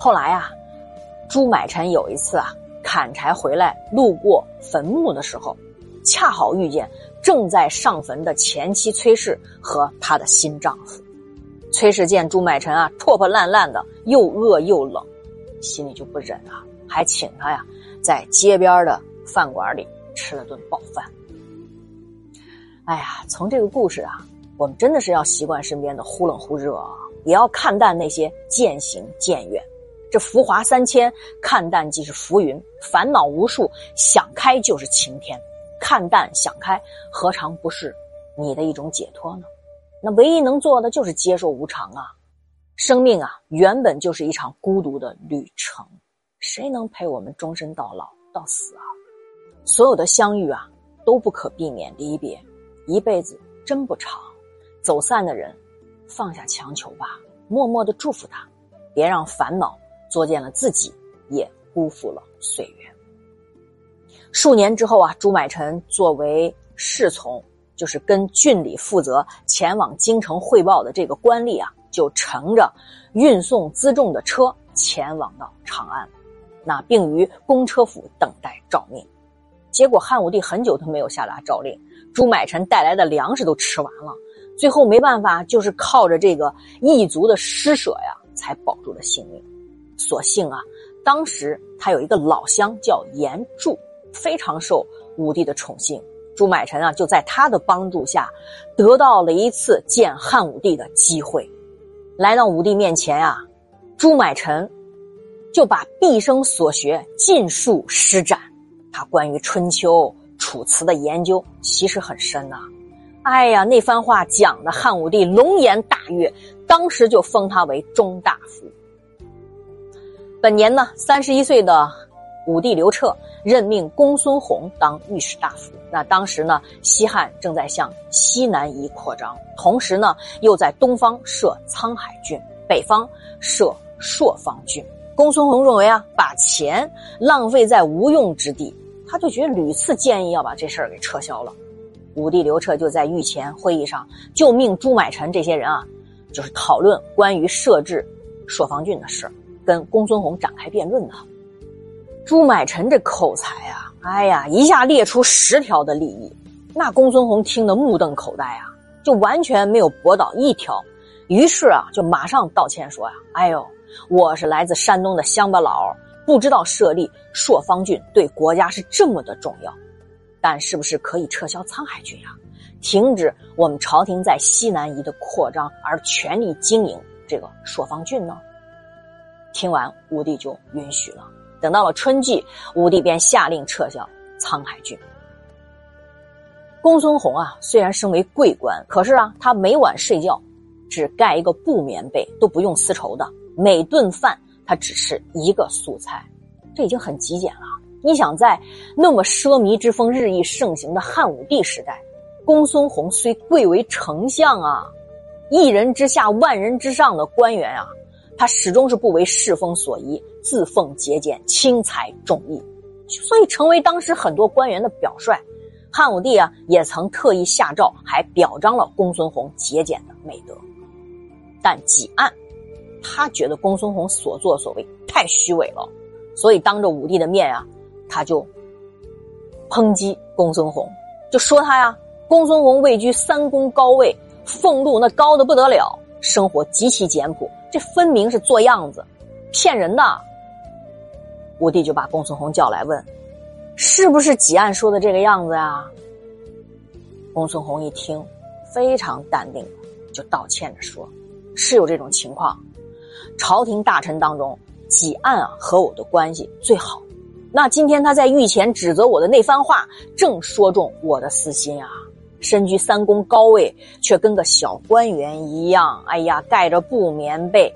后来啊，朱买臣有一次啊砍柴回来，路过坟墓的时候，恰好遇见正在上坟的前妻崔氏和她的新丈夫。崔氏见朱买臣啊破破烂烂的，又饿又冷，心里就不忍啊，还请他呀在街边的饭馆里吃了顿饱饭。哎呀，从这个故事啊，我们真的是要习惯身边的忽冷忽热啊，也要看淡那些渐行渐远。这浮华三千，看淡即是浮云；烦恼无数，想开就是晴天。看淡想开，何尝不是你的一种解脱呢？那唯一能做的就是接受无常啊！生命啊，原本就是一场孤独的旅程，谁能陪我们终身到老到死啊？所有的相遇啊，都不可避免离别，一辈子真不长。走散的人，放下强求吧，默默的祝福他，别让烦恼。作践了自己，也辜负了岁月。数年之后啊，朱买臣作为侍从，就是跟郡里负责前往京城汇报的这个官吏啊，就乘着运送辎重的车前往到长安，那并于公车府等待诏命。结果汉武帝很久都没有下达诏令，朱买臣带来的粮食都吃完了，最后没办法，就是靠着这个异族的施舍呀，才保住了性命。所幸啊，当时他有一个老乡叫严柱，非常受武帝的宠幸。朱买臣啊，就在他的帮助下，得到了一次见汉武帝的机会。来到武帝面前啊，朱买臣就把毕生所学尽数施展。他关于春秋、楚辞的研究其实很深呐。哎呀，那番话讲的汉武帝龙颜大悦，当时就封他为中大夫。本年呢，三十一岁的武帝刘彻任命公孙弘当御史大夫。那当时呢，西汉正在向西南夷扩张，同时呢，又在东方设沧海郡，北方设朔方郡。公孙弘认为啊，把钱浪费在无用之地，他就觉得屡次建议要把这事儿给撤销了。武帝刘彻就在御前会议上就命朱买臣这些人啊，就是讨论关于设置朔方郡的事儿。跟公孙弘展开辩论呢，朱买臣这口才啊，哎呀，一下列出十条的利益，那公孙弘听得目瞪口呆啊，就完全没有驳倒一条，于是啊，就马上道歉说呀，哎呦，我是来自山东的乡巴佬，不知道设立朔方郡对国家是这么的重要，但是不是可以撤销沧海郡呀，停止我们朝廷在西南夷的扩张，而全力经营这个朔方郡呢？听完，武帝就允许了。等到了春季，武帝便下令撤销沧海郡。公孙弘啊，虽然身为贵官，可是啊，他每晚睡觉只盖一个布棉被，都不用丝绸的。每顿饭他只吃一个素菜，这已经很极简了。你想，在那么奢靡之风日益盛行的汉武帝时代，公孙弘虽贵为丞相啊，一人之下，万人之上的官员啊。他始终是不为世风所宜，自奉节俭，轻财重义，所以成为当时很多官员的表率。汉武帝啊，也曾特意下诏，还表彰了公孙弘节俭的美德。但几案，他觉得公孙弘所作所为太虚伪了，所以当着武帝的面啊，他就抨击公孙弘，就说他呀，公孙弘位居三公高位，俸禄那高的不得了，生活极其简朴。这分明是做样子，骗人的。武帝就把公孙弘叫来问：“是不是几案说的这个样子呀？”公孙弘一听，非常淡定，就道歉着说：“是有这种情况。朝廷大臣当中，几案啊和我的关系最好。那今天他在御前指责我的那番话，正说中我的私心啊。”身居三公高位，却跟个小官员一样。哎呀，盖着布棉被，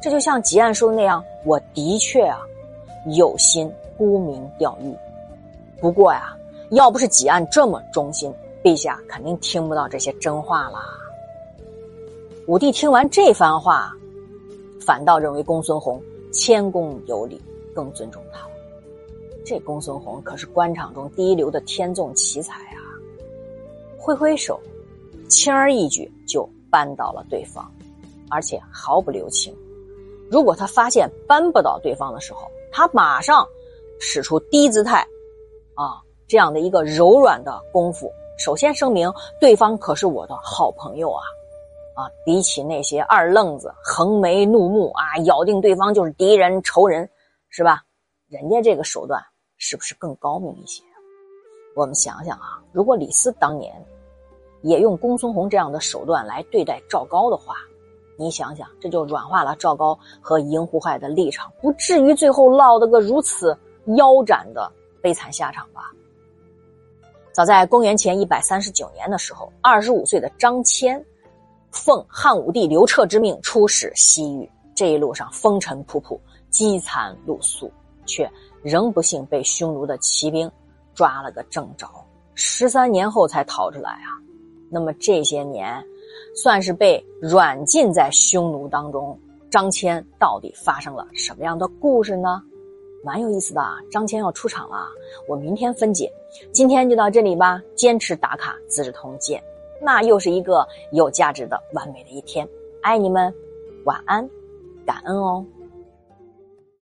这就像吉案说的那样。我的确啊，有心沽名钓誉。不过呀，要不是吉案这么忠心，陛下肯定听不到这些真话啦。武帝听完这番话，反倒认为公孙弘谦恭有礼，更尊重他了。这公孙弘可是官场中第一流的天纵奇才啊！挥挥手，轻而易举就扳倒了对方，而且毫不留情。如果他发现扳不倒对方的时候，他马上使出低姿态，啊，这样的一个柔软的功夫。首先声明，对方可是我的好朋友啊，啊，比起那些二愣子横眉怒目啊，咬定对方就是敌人仇人，是吧？人家这个手段是不是更高明一些？我们想想啊，如果李斯当年也用公孙弘这样的手段来对待赵高的话，你想想，这就软化了赵高和赢胡亥的立场，不至于最后落得个如此腰斩的悲惨下场吧？早在公元前一百三十九年的时候，二十五岁的张骞奉汉武帝刘彻之命出使西域，这一路上风尘仆仆、饥餐露宿，却仍不幸被匈奴的骑兵抓了个正着，十三年后才逃出来啊！那么这些年，算是被软禁在匈奴当中，张骞到底发生了什么样的故事呢？蛮有意思的啊，张骞要出场了，我明天分解。今天就到这里吧，坚持打卡《资治通鉴》，那又是一个有价值的完美的一天。爱你们，晚安，感恩哦。